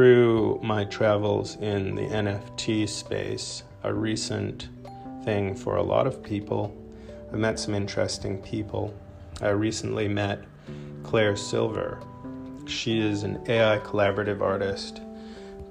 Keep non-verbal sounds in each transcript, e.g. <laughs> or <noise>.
through my travels in the NFT space, a recent thing for a lot of people. I met some interesting people. I recently met Claire Silver. She is an AI collaborative artist,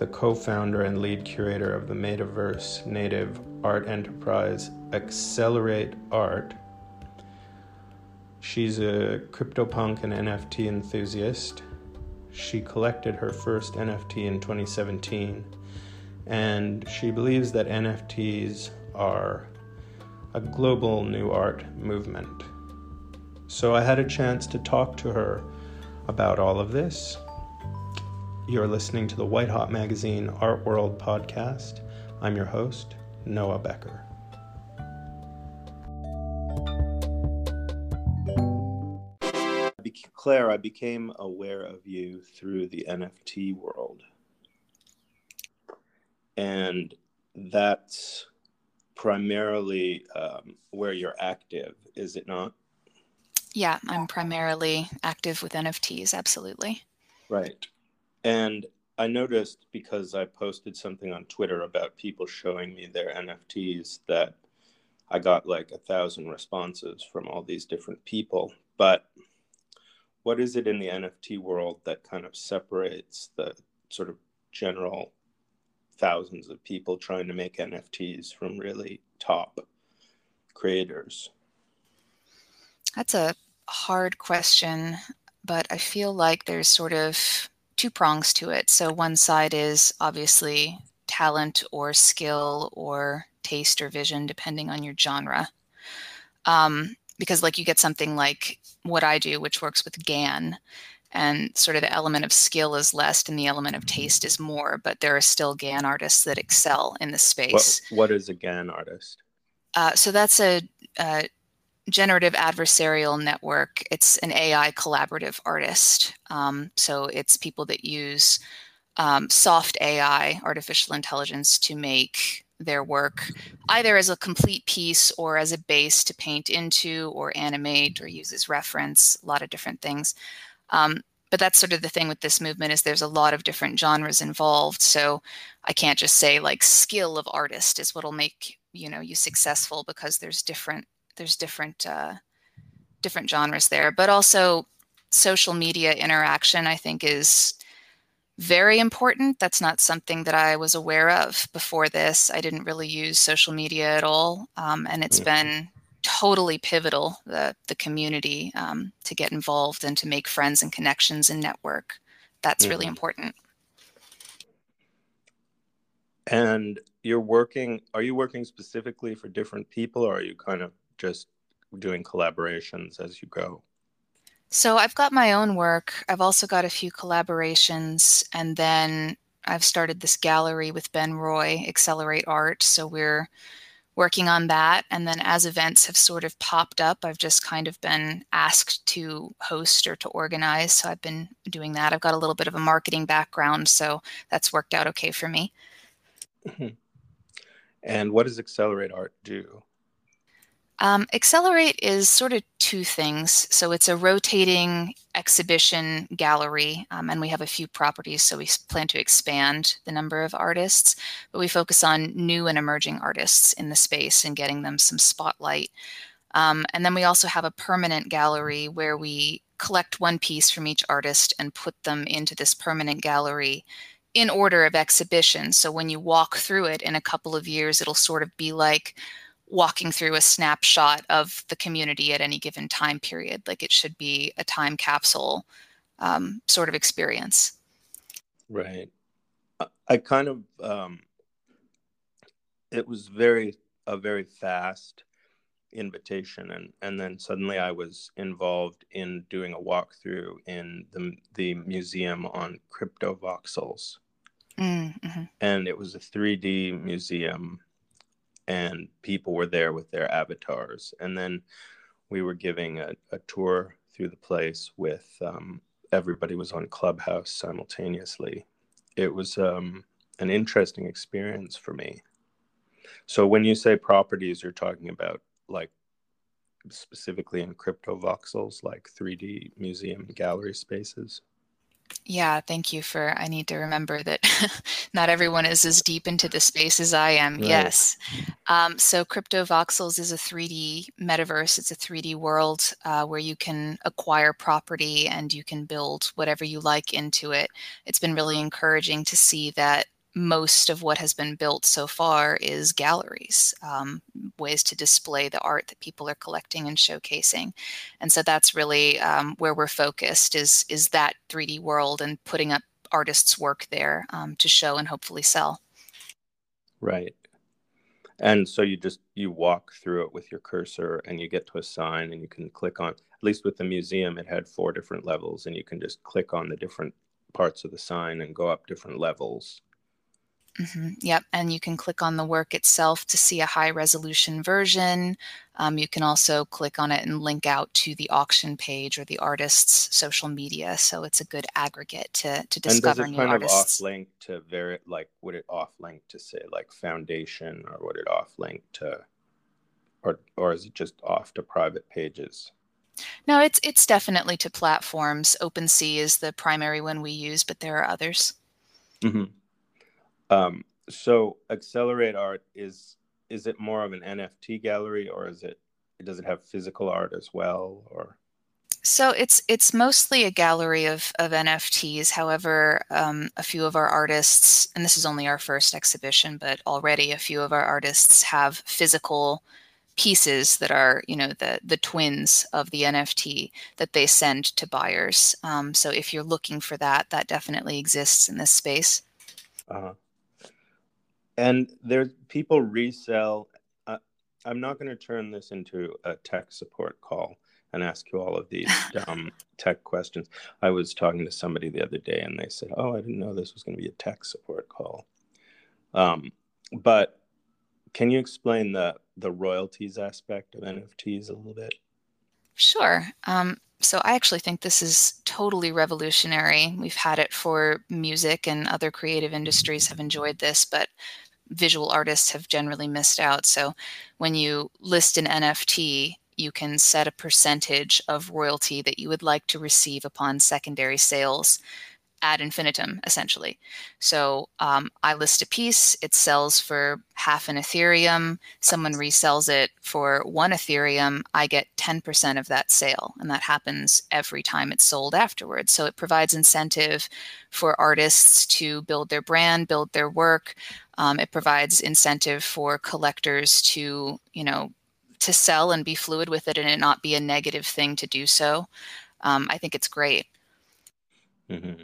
the co founder and lead curator of the Metaverse native art enterprise Accelerate Art. She's a CryptoPunk and NFT enthusiast. She collected her first NFT in 2017, and she believes that NFTs are a global new art movement. So I had a chance to talk to her about all of this. You're listening to the Whitehot Magazine Art World podcast. I'm your host, Noah Becker. Claire, I became aware of you through the NFT world. And that's primarily um, where you're active, is it not? Yeah, I'm primarily active with NFTs, absolutely. Right. And I noticed because I posted something on Twitter about people showing me their NFTs that I got like a thousand responses from all these different people. But what is it in the NFT world that kind of separates the sort of general thousands of people trying to make NFTs from really top creators? That's a hard question, but I feel like there's sort of two prongs to it. So one side is obviously talent or skill or taste or vision, depending on your genre. Um, because like you get something like what I do, which works with GAN, and sort of the element of skill is less and the element of taste is more, but there are still GAN artists that excel in the space. What, what is a GAN artist? Uh, so that's a, a, generative adversarial network. It's an AI collaborative artist. Um, so it's people that use um, soft AI, artificial intelligence, to make their work either as a complete piece or as a base to paint into or animate or use as reference a lot of different things. Um, but that's sort of the thing with this movement is there's a lot of different genres involved. So i can't just say like skill of artist is what'll make you know you successful because there's different there's different uh, different genres there. But also social media interaction i think is very important. That's not something that I was aware of before this. I didn't really use social media at all, um, and it's mm-hmm. been totally pivotal the the community um, to get involved and to make friends and connections and network. That's mm-hmm. really important. And you're working. Are you working specifically for different people, or are you kind of just doing collaborations as you go? So I've got my own work. I've also got a few collaborations, and then I've started this gallery with Ben Roy, Accelerate Art. So we're working on that. And then as events have sort of popped up, I've just kind of been asked to host or to organize. So I've been doing that. I've got a little bit of a marketing background, so that's worked out okay for me. Mm-hmm. And what does Accelerate Art do? Um, Accelerate is sort of two things. So it's a rotating exhibition gallery, um, and we have a few properties, so we plan to expand the number of artists, but we focus on new and emerging artists in the space and getting them some spotlight. Um, and then we also have a permanent gallery where we collect one piece from each artist and put them into this permanent gallery in order of exhibition. So when you walk through it in a couple of years, it'll sort of be like walking through a snapshot of the community at any given time period. Like it should be a time capsule um, sort of experience. Right. I kind of, um, it was very, a very fast invitation and and then suddenly I was involved in doing a walkthrough in the the museum on Cryptovoxels. Mm-hmm. And it was a 3D museum and people were there with their avatars. And then we were giving a, a tour through the place with um, everybody was on Clubhouse simultaneously. It was um, an interesting experience for me. So when you say properties, you're talking about like specifically in Cryptovoxels, like 3D museum gallery spaces. Yeah, thank you for. I need to remember that <laughs> not everyone is as deep into the space as I am. Right. Yes. Um, so, Cryptovoxels is a 3D metaverse. It's a 3D world uh, where you can acquire property and you can build whatever you like into it. It's been really encouraging to see that most of what has been built so far is galleries, um, ways to display the art that people are collecting and showcasing, and so that's really um, where we're focused is is that 3D world and putting up artists' work there um, to show and hopefully sell. Right, and so you just you walk through it with your cursor and you get to a sign and you can click on. At least with the museum, it had four different levels, and you can just click on the different parts of the sign and go up different levels Mm-hmm. Yep. And you can click on the work itself to see a high resolution version. Um, you can also click on it and link out to the auction page or the artist's social media. So it's a good aggregate to, to discover and does it kind artists. of off link to very like would it off link to say like foundation or would it off link to or or is it just off to private pages? No, it's it's definitely to platforms. OpenSea is the primary one we use, but there are others. Mm-hmm. Um, so Accelerate Art is is it more of an NFT gallery or is it does it have physical art as well or? So it's it's mostly a gallery of of NFTs. However, um, a few of our artists, and this is only our first exhibition, but already a few of our artists have physical pieces that are you know the the twins of the NFT that they send to buyers. Um, so if you're looking for that, that definitely exists in this space. Uh-huh and there's people resell uh, i'm not going to turn this into a tech support call and ask you all of these <laughs> dumb tech questions. I was talking to somebody the other day and they said oh i didn't know this was going to be a tech support call. Um, but can you explain the the royalties aspect of nfts a little bit? Sure. Um, so I actually think this is totally revolutionary. We've had it for music and other creative industries have enjoyed this, but visual artists have generally missed out. So when you list an NFT, you can set a percentage of royalty that you would like to receive upon secondary sales ad infinitum, essentially. So um, I list a piece, it sells for half an Ethereum, someone resells it for one Ethereum, I get 10% of that sale. And that happens every time it's sold afterwards. So it provides incentive for artists to build their brand, build their work. Um, it provides incentive for collectors to, you know, to sell and be fluid with it and it not be a negative thing to do so. Um, I think it's great. Mm-hmm.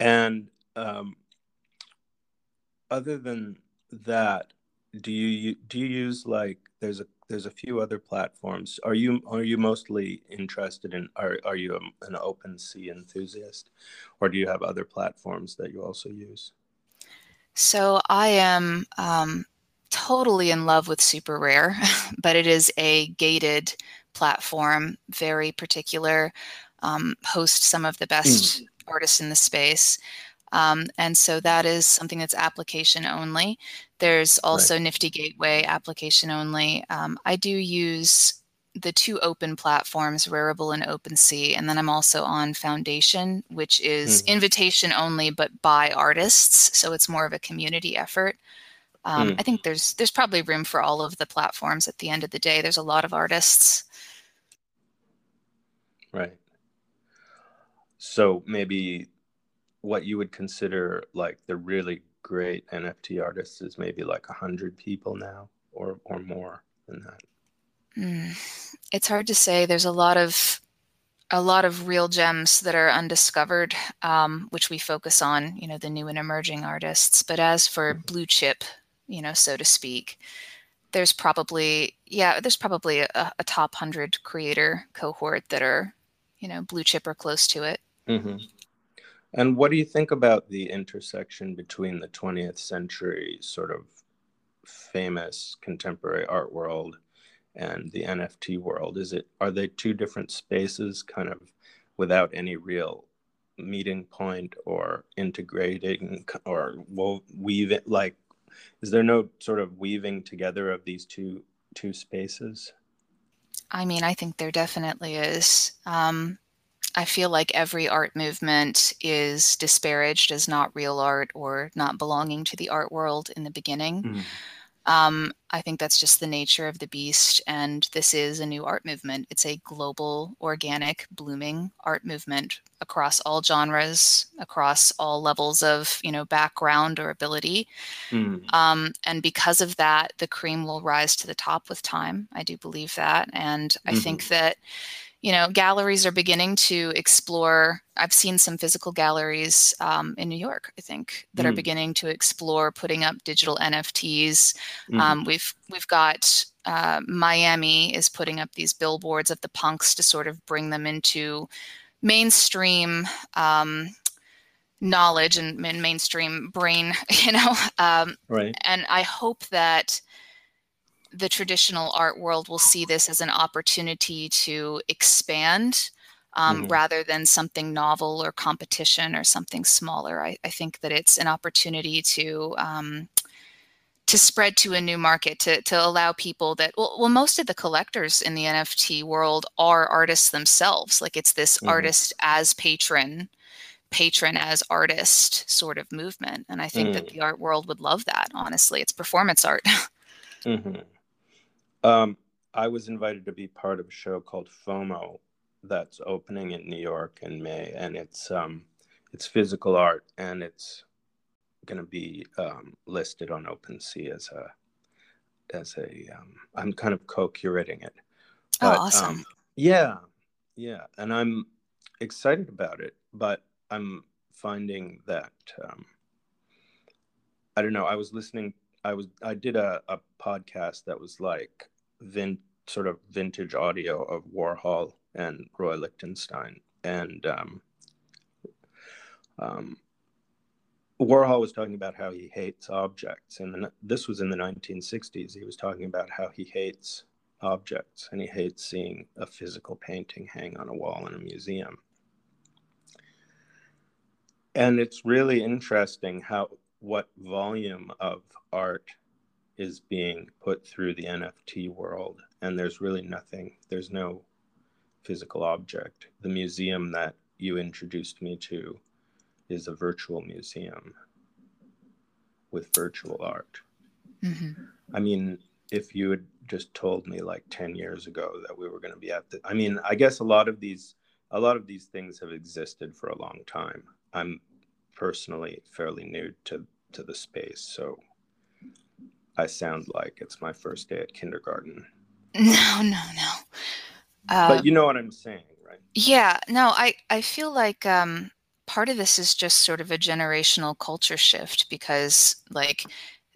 And um, other than that, do you do you use like there's a there's a few other platforms. Are you are you mostly interested in are are you a, an OpenSea enthusiast, or do you have other platforms that you also use? So I am um, totally in love with SuperRare, <laughs> but it is a gated platform, very particular. Um, host some of the best mm artists in the space. Um, and so that is something that's application only. There's also right. Nifty Gateway application only. Um, I do use the two open platforms, Rarible and OpenSea, and then I'm also on Foundation, which is mm. invitation only but by artists, so it's more of a community effort. Um, mm. I think there's there's probably room for all of the platforms. At the end of the day, there's a lot of artists. Right. So maybe what you would consider like the really great NFT artists is maybe like a hundred people now, or or more than that. Mm, it's hard to say. There's a lot of a lot of real gems that are undiscovered, um, which we focus on. You know, the new and emerging artists. But as for mm-hmm. blue chip, you know, so to speak, there's probably yeah, there's probably a, a top hundred creator cohort that are you know blue chip or close to it. Mm-hmm. And what do you think about the intersection between the 20th century sort of famous contemporary art world and the NFT world? Is it are they two different spaces, kind of without any real meeting point or integrating or weave it? Like, is there no sort of weaving together of these two two spaces? I mean, I think there definitely is. Um, I feel like every art movement is disparaged as not real art or not belonging to the art world in the beginning. Mm. Um, I think that's just the nature of the beast. And this is a new art movement. It's a global, organic, blooming art movement across all genres, across all levels of, you know, background or ability. Mm. Um, and because of that, the cream will rise to the top with time. I do believe that. And I mm-hmm. think that you know, galleries are beginning to explore. I've seen some physical galleries um, in New York, I think, that mm. are beginning to explore putting up digital NFTs. Mm-hmm. Um, we've we've got uh, Miami is putting up these billboards of the punks to sort of bring them into mainstream um, knowledge and, and, mainstream brain, <laughs> you know. Um, right. And I hope that the traditional art world will see this as an opportunity to expand um, mm-hmm. rather than something novel or competition or something smaller. I, I think that it's an opportunity to um, to spread to a new market to to allow people that well, well most of the collectors in the NFT world are artists themselves. Like it's this mm-hmm. artist as patron patron as artist sort of movement and i think mm. that the art world would love that honestly it's performance art <laughs> mm-hmm. Um, I was invited to be part of a show called FOMO that's opening in New York in May, and it's um, it's physical art, and it's going to be um, listed on OpenSea as a as a. Um, I'm kind of co-curating it. Oh, but, oh, awesome! Um, yeah, yeah, and I'm excited about it, but I'm finding that um, I don't know. I was listening I was I did a, a podcast that was like vin sort of vintage audio of Warhol and Roy Lichtenstein, and um, um, Warhol was talking about how he hates objects, and this was in the 1960s. He was talking about how he hates objects, and he hates seeing a physical painting hang on a wall in a museum. And it's really interesting how what volume of art is being put through the NFT world. And there's really nothing, there's no physical object. The museum that you introduced me to is a virtual museum with virtual art. Mm-hmm. I mean, if you had just told me like 10 years ago that we were going to be at the, I mean, I guess a lot of these, a lot of these things have existed for a long time. I'm personally fairly new to to the space, so I sound like it's my first day at kindergarten. <laughs> No, no, no. Uh, but you know what I'm saying, right? Yeah. No, I I feel like um, part of this is just sort of a generational culture shift because like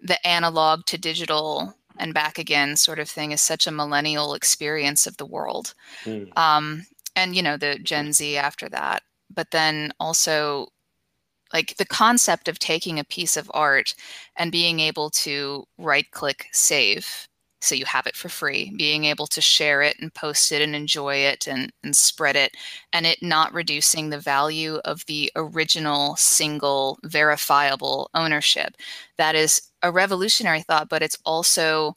the analog to digital and back again sort of thing is such a millennial experience of the world. Mm. Um, and you know the Gen Z after that, but then also like the concept of taking a piece of art and being able to right click save so you have it for free being able to share it and post it and enjoy it and, and spread it and it not reducing the value of the original single verifiable ownership that is a revolutionary thought but it's also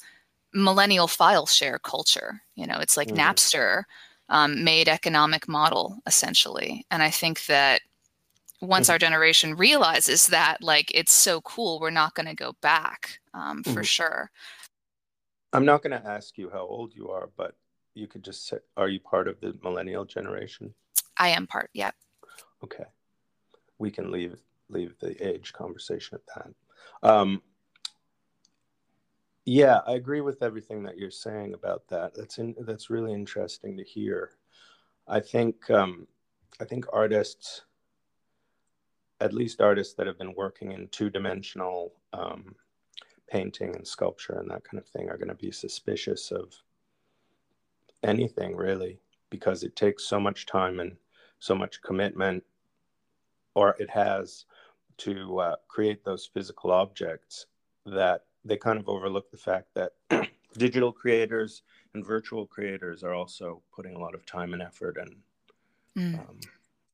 millennial file share culture you know it's like mm-hmm. napster um, made economic model essentially and i think that once mm-hmm. our generation realizes that like it's so cool we're not going to go back um, for mm-hmm. sure. I'm not going to ask you how old you are but you could just say are you part of the millennial generation? I am part yep. Okay. We can leave leave the age conversation at that. Um, yeah i agree with everything that you're saying about that. That's in, that's really interesting to hear. I think um, i think artists at least artists that have been working in two dimensional um, painting and sculpture and that kind of thing are going to be suspicious of anything really because it takes so much time and so much commitment or it has to uh, create those physical objects that they kind of overlook the fact that <clears throat> digital creators and virtual creators are also putting a lot of time and effort and mm. um,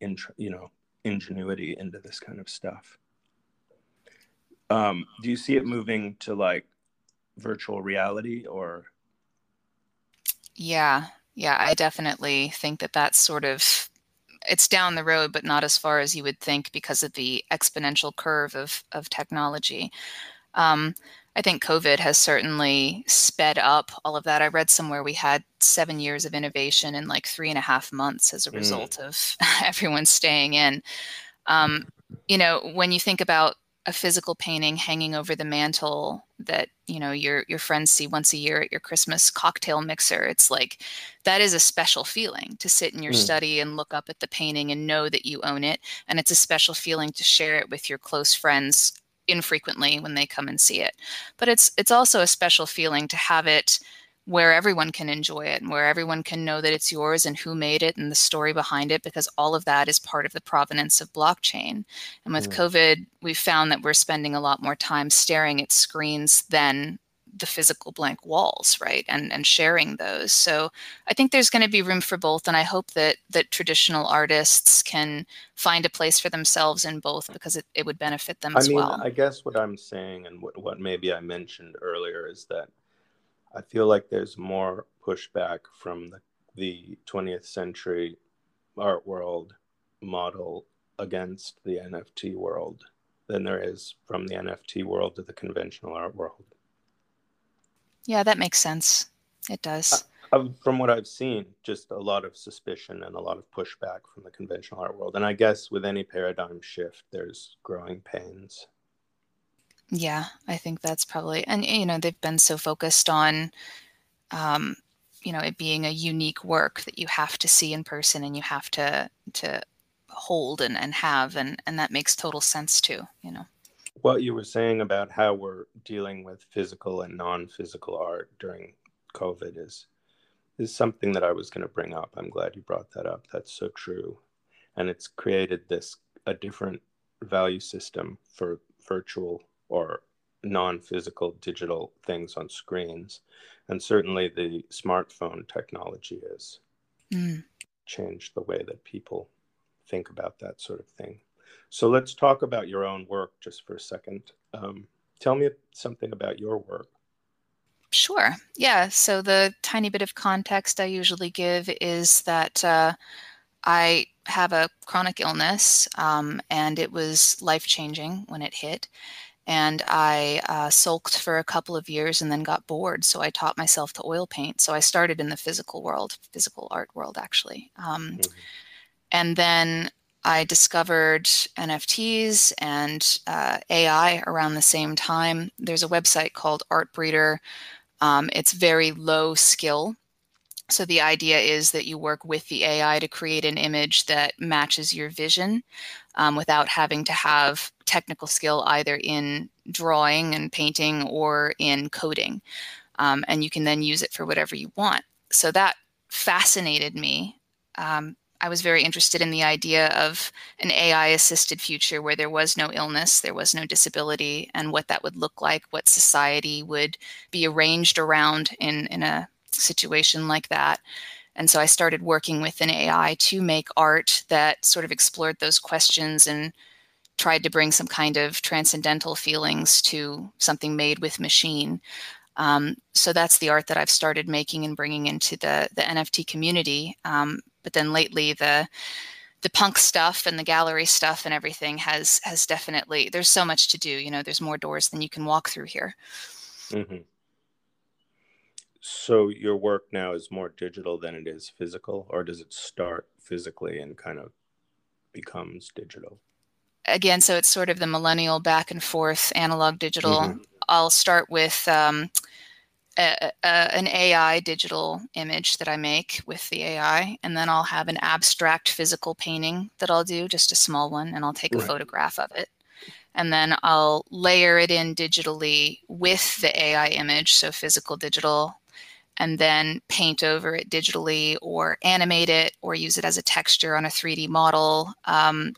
in you know ingenuity into this kind of stuff. Um, do you see it moving to like virtual reality or? Yeah, yeah, I definitely think that that's sort of it's down the road, but not as far as you would think because of the exponential curve of of technology. Um, I think COVID has certainly sped up all of that. I read somewhere we had seven years of innovation in like three and a half months as a mm. result of <laughs> everyone staying in. Um, you know, when you think about a physical painting hanging over the mantle that you know your your friends see once a year at your Christmas cocktail mixer, it's like that is a special feeling to sit in your mm. study and look up at the painting and know that you own it, and it's a special feeling to share it with your close friends infrequently when they come and see it. But it's it's also a special feeling to have it where everyone can enjoy it and where everyone can know that it's yours and who made it and the story behind it because all of that is part of the provenance of blockchain. And with mm. COVID, we've found that we're spending a lot more time staring at screens than the physical blank walls right and and sharing those. So i think there's going to be room for both and i hope that that traditional artists can find a place for themselves in both because it, it would benefit them I as mean, well. I guess what i'm saying and what, what maybe i mentioned earlier is that i feel like there's more pushback from the, the 20th century art world model against the nft world than there is from the nft world to the conventional art world yeah, that makes sense. It does. Uh, from what I've seen, just a lot of suspicion and a lot of pushback from the conventional art world. And I guess with any paradigm shift, there's growing pains. Yeah, I think that's probably, and you know, they've been so focused on, um, you know, it being a unique work that you have to see in person and you have to to hold and, and have, and and that makes total sense too. You know what you were saying about how we're dealing with physical and non-physical art during COVID is is something that I was going to bring up. I'm glad you brought that up. That's so true, and it's created this a different value system for virtual or non-physical digital things on screens, and certainly the smartphone technology has mm. changed the way that people think about that sort of thing. So let's talk about your own work just for a second. Um, tell me something about your work. Sure. Yeah. So the tiny bit of context I usually give is that uh, I have a chronic illness um, and it was life changing when it hit. And I uh, sulked for a couple of years and then got bored. So I taught myself to oil paint. So I started in the physical world, physical art world, actually. Um, mm-hmm. And then I discovered NFTs and uh, AI around the same time. There's a website called Artbreeder. Um, it's very low skill. So the idea is that you work with the AI to create an image that matches your vision um, without having to have technical skill either in drawing and painting or in coding. Um, and you can then use it for whatever you want. So that fascinated me um, I was very interested in the idea of an AI assisted future where there was no illness, there was no disability, and what that would look like, what society would be arranged around in, in a situation like that. And so I started working with an AI to make art that sort of explored those questions and tried to bring some kind of transcendental feelings to something made with machine. Um, so that's the art that I've started making and bringing into the the NFT community. Um, but then lately, the the punk stuff and the gallery stuff and everything has has definitely there's so much to do. You know, there's more doors than you can walk through here. Mm-hmm. So your work now is more digital than it is physical, or does it start physically and kind of becomes digital? Again, so it's sort of the millennial back and forth analog digital. Mm-hmm. I'll start with um, a, a, an AI digital image that I make with the AI, and then I'll have an abstract physical painting that I'll do, just a small one, and I'll take right. a photograph of it. And then I'll layer it in digitally with the AI image, so physical digital, and then paint over it digitally or animate it or use it as a texture on a 3D model. Um,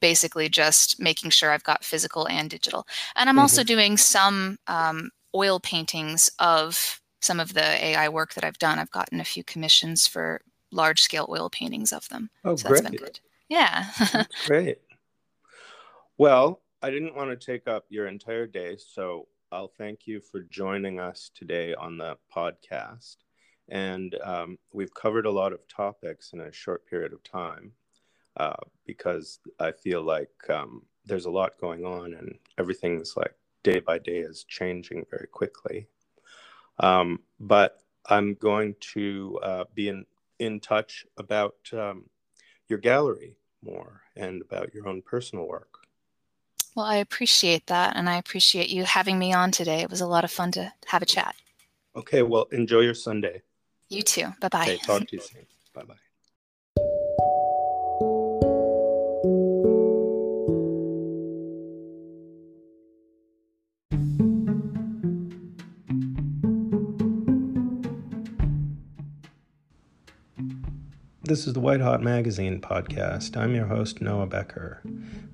basically, just making sure I've got physical and digital. And I'm mm-hmm. also doing some um, oil paintings of some of the AI work that I've done. I've gotten a few commissions for large scale oil paintings of them. Oh, so great. Yeah. <laughs> great. Well, I didn't want to take up your entire day, so I'll thank you for joining us today on the podcast. And um, we've covered a lot of topics in a short period of time. uh, because I feel like um, there's a lot going on and everything's like day by day is changing very quickly. Um, but I'm going to uh, be in, in touch about um, your gallery more and about your own personal work. Well, I appreciate that. And I appreciate you having me on today. It was a lot of fun to have a chat. Okay. Well, enjoy your Sunday. You too. Bye bye. Okay, talk to you soon. Bye bye. This is the Whitehot Magazine podcast. I'm your host, Noah Becker.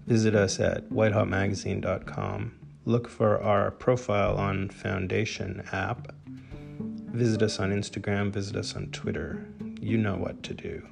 Visit us at whitehotmagazine.com. Look for our profile on Foundation app. Visit us on Instagram, visit us on Twitter. You know what to do.